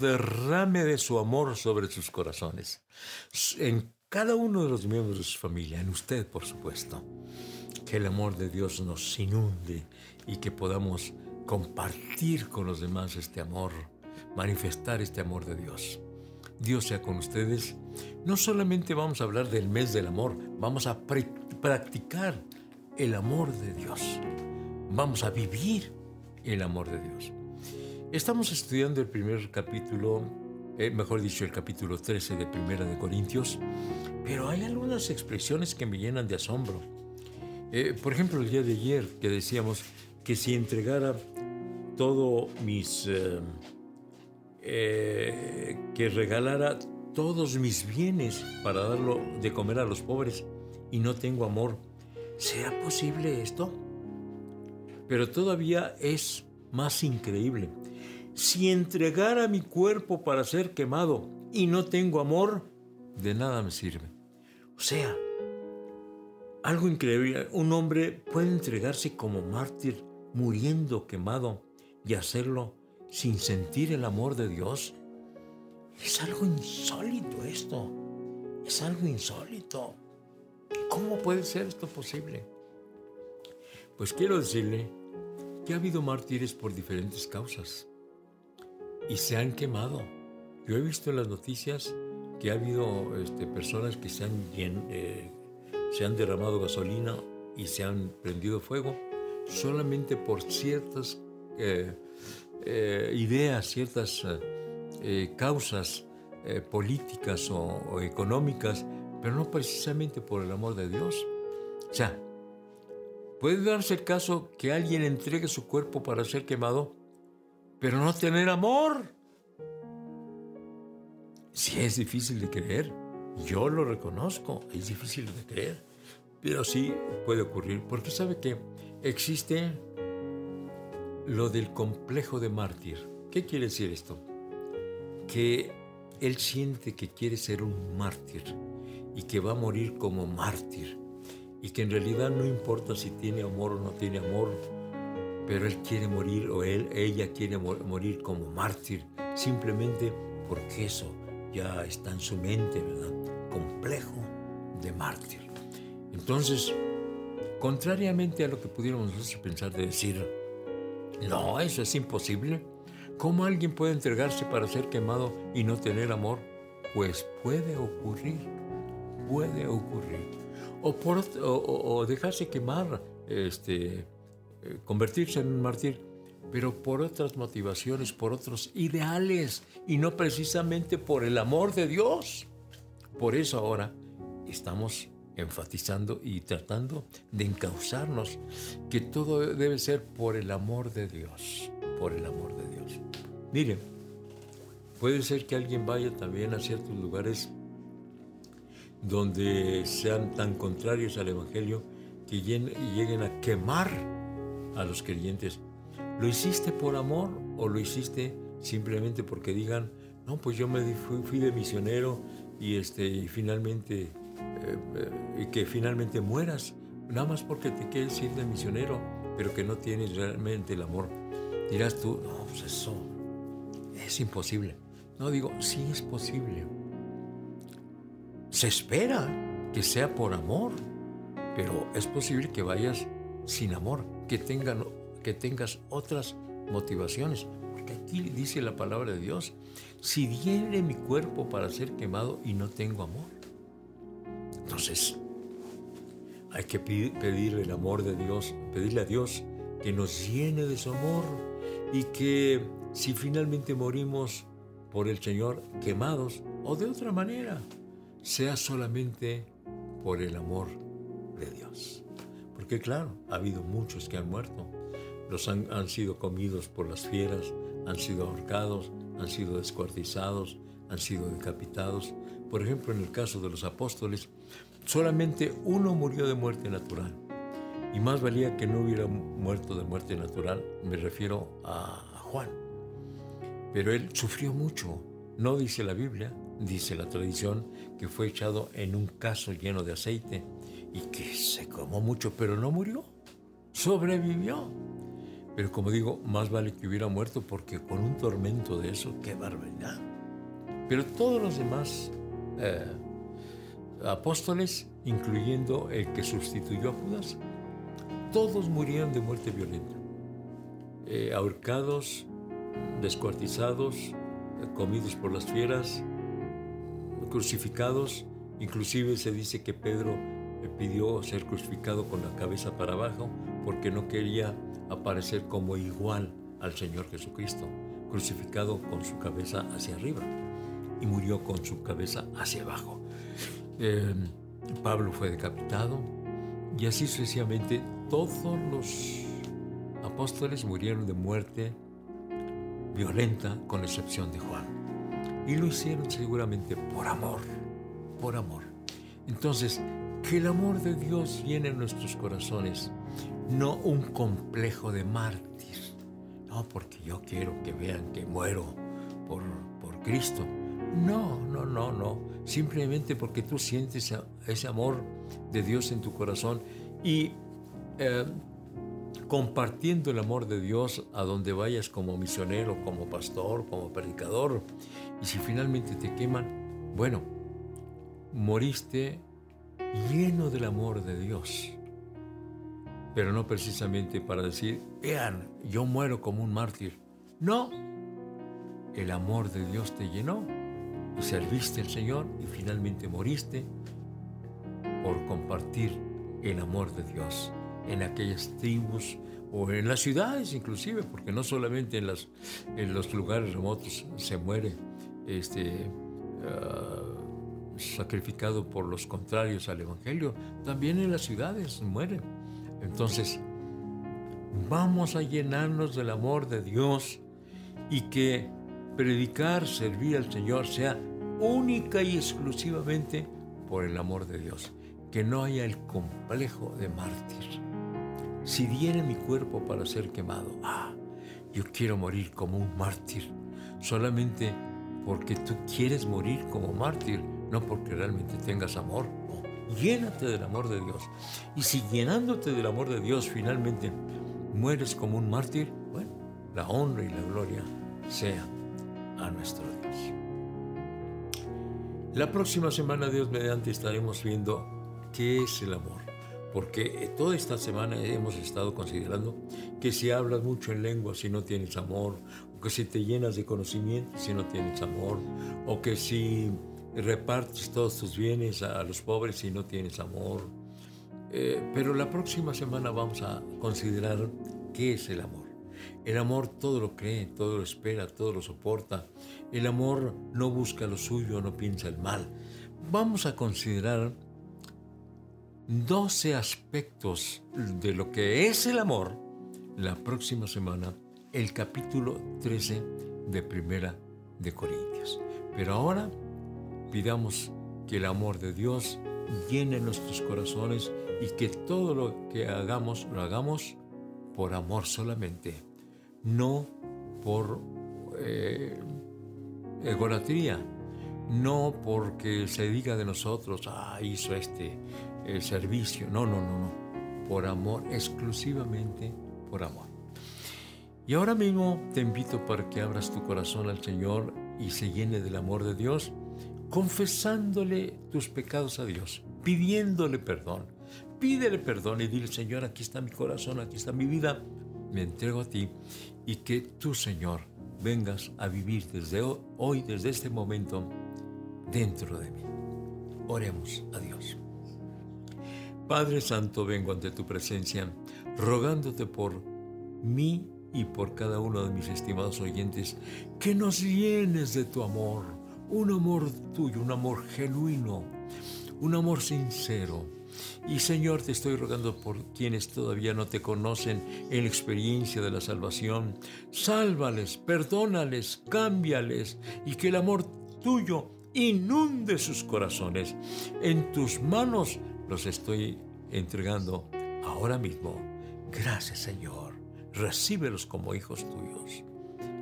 Derrame de su amor sobre sus corazones, en cada uno de los miembros de su familia, en usted por supuesto. Que el amor de Dios nos inunde y que podamos compartir con los demás este amor, manifestar este amor de Dios. Dios sea con ustedes. No solamente vamos a hablar del mes del amor, vamos a practicar el amor de Dios. Vamos a vivir el amor de Dios. Estamos estudiando el primer capítulo, eh, mejor dicho, el capítulo 13 de Primera de Corintios, pero hay algunas expresiones que me llenan de asombro. Eh, por ejemplo, el día de ayer que decíamos que si entregara todo mis... Eh, que regalara todos mis bienes para darlo de comer a los pobres y no tengo amor, ¿será posible esto? Pero todavía es más increíble. Si entregara mi cuerpo para ser quemado y no tengo amor, de nada me sirve. O sea, algo increíble, un hombre puede entregarse como mártir, muriendo quemado, y hacerlo sin sentir el amor de Dios. Es algo insólito esto. Es algo insólito. ¿Cómo puede ser esto posible? Pues quiero decirle que ha habido mártires por diferentes causas y se han quemado. Yo he visto en las noticias que ha habido este, personas que se han, eh, se han derramado gasolina y se han prendido fuego solamente por ciertas eh, eh, ideas, ciertas causas políticas o económicas, pero no precisamente por el amor de Dios. O sea, puede darse el caso que alguien entregue su cuerpo para ser quemado pero no tener amor. Sí es difícil de creer, yo lo reconozco, es difícil de creer, pero sí puede ocurrir, porque sabe que existe lo del complejo de mártir. ¿Qué quiere decir esto? Que él siente que quiere ser un mártir y que va a morir como mártir y que en realidad no importa si tiene amor o no tiene amor, pero él quiere morir o él, ella quiere morir como mártir, simplemente porque eso ya está en su mente, ¿verdad? Complejo de mártir. Entonces, contrariamente a lo que pudiéramos nosotros pensar de decir, no, eso es imposible. ¿Cómo alguien puede entregarse para ser quemado y no tener amor? Pues puede ocurrir, puede ocurrir. O, por, o dejarse quemar, este, convertirse en un mártir, pero por otras motivaciones, por otros ideales y no precisamente por el amor de Dios. Por eso ahora estamos enfatizando y tratando de encauzarnos que todo debe ser por el amor de Dios, por el amor de Dios. Miren, puede ser que alguien vaya también a ciertos lugares donde sean tan contrarios al Evangelio que lleguen a quemar a los creyentes, ¿lo hiciste por amor o lo hiciste simplemente porque digan, no, pues yo me fui, de misionero y, este, y finalmente, eh, eh, que finalmente mueras, nada más porque te quieres ir de misionero, pero que no tienes realmente el amor? Dirás tú, no, pues eso es imposible. No digo, sí es posible. Se espera que sea por amor, pero es posible que vayas sin amor que, tengan, que tengas otras motivaciones. Porque aquí dice la palabra de Dios, si diere mi cuerpo para ser quemado y no tengo amor. Entonces, hay que pedir el amor de Dios, pedirle a Dios que nos llene de su amor y que si finalmente morimos por el Señor quemados o de otra manera, sea solamente por el amor de Dios. Porque claro, ha habido muchos que han muerto. Los han, han sido comidos por las fieras, han sido ahorcados, han sido descuartizados, han sido decapitados. Por ejemplo, en el caso de los apóstoles, solamente uno murió de muerte natural. Y más valía que no hubiera muerto de muerte natural, me refiero a Juan. Pero él sufrió mucho. No dice la Biblia, dice la tradición, que fue echado en un caso lleno de aceite y que se comó mucho, pero no murió, sobrevivió. Pero como digo, más vale que hubiera muerto porque con un tormento de eso, qué barbaridad. Pero todos los demás eh, apóstoles, incluyendo el que sustituyó a Judas, todos murieron de muerte violenta. Eh, ahorcados, descuartizados, comidos por las fieras, crucificados. Inclusive se dice que Pedro pidió ser crucificado con la cabeza para abajo porque no quería aparecer como igual al Señor Jesucristo, crucificado con su cabeza hacia arriba y murió con su cabeza hacia abajo. Eh, Pablo fue decapitado y así sucesivamente todos los apóstoles murieron de muerte violenta con excepción de Juan. Y lo hicieron seguramente por amor, por amor. Entonces, que el amor de Dios llene en nuestros corazones, no un complejo de mártir, no porque yo quiero que vean que muero por, por Cristo. No, no, no, no. Simplemente porque tú sientes ese amor de Dios en tu corazón y eh, compartiendo el amor de Dios a donde vayas como misionero, como pastor, como predicador. Y si finalmente te queman, bueno, moriste lleno del amor de Dios. Pero no precisamente para decir, vean, yo muero como un mártir. No, el amor de Dios te llenó y serviste al Señor y finalmente moriste por compartir el amor de Dios en aquellas tribus o en las ciudades inclusive, porque no solamente en, las, en los lugares remotos se muere este, ah, sacrificado por los contrarios al Evangelio, también en las ciudades muere. Entonces, vamos a llenarnos del amor de Dios y que predicar, servir al Señor sea única y exclusivamente por el amor de Dios. Que no haya el complejo de mártir. Si diere mi cuerpo para ser quemado, ah, yo quiero morir como un mártir, solamente porque tú quieres morir como mártir, no porque realmente tengas amor. Llénate del amor de Dios. Y si llenándote del amor de Dios finalmente mueres como un mártir, bueno, la honra y la gloria sea a nuestro Dios. La próxima semana, Dios mediante, estaremos viendo qué es el amor. Porque toda esta semana hemos estado considerando que si hablas mucho en lengua si no tienes amor, o que si te llenas de conocimiento si no tienes amor, o que si repartes todos tus bienes a, los pobres si no tienes amor. Eh, pero la próxima semana vamos a considerar qué es el amor. El amor todo lo cree, todo lo espera, todo lo soporta. El amor no busca lo suyo, no piensa el mal. Vamos a considerar 12 aspectos de lo que es el amor la próxima semana, el capítulo 13 de Primera de Corintios. Pero ahora pidamos que el amor de Dios llene nuestros corazones y que todo lo que hagamos lo hagamos por amor solamente, no por eh, egolatría, no porque se diga de nosotros, ah, hizo este el servicio, no, no, no, no, por amor, exclusivamente por amor. Y ahora mismo te invito para que abras tu corazón al Señor y se llene del amor de Dios, confesándole tus pecados a Dios, pidiéndole perdón. Pídele perdón y dile, Señor, aquí está mi corazón, aquí está mi vida, me entrego a ti y que tú, Señor, vengas a vivir desde hoy, desde este momento, dentro de mí. Oremos a Dios. Padre Santo, vengo ante tu presencia, rogándote por mí y por cada uno de mis estimados oyentes, que nos llenes de tu amor, un amor tuyo, un amor genuino, un amor sincero. Y Señor, te estoy rogando por quienes todavía no te conocen en la experiencia de la salvación. Sálvales, perdónales, cámbiales y que el amor tuyo inunde sus corazones. En tus manos los estoy entregando ahora mismo. Gracias Señor. Recíbelos como hijos tuyos.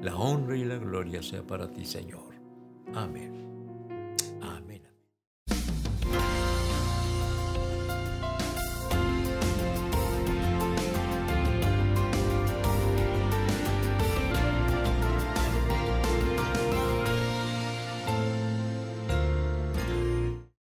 La honra y la gloria sea para ti, Señor. Amén.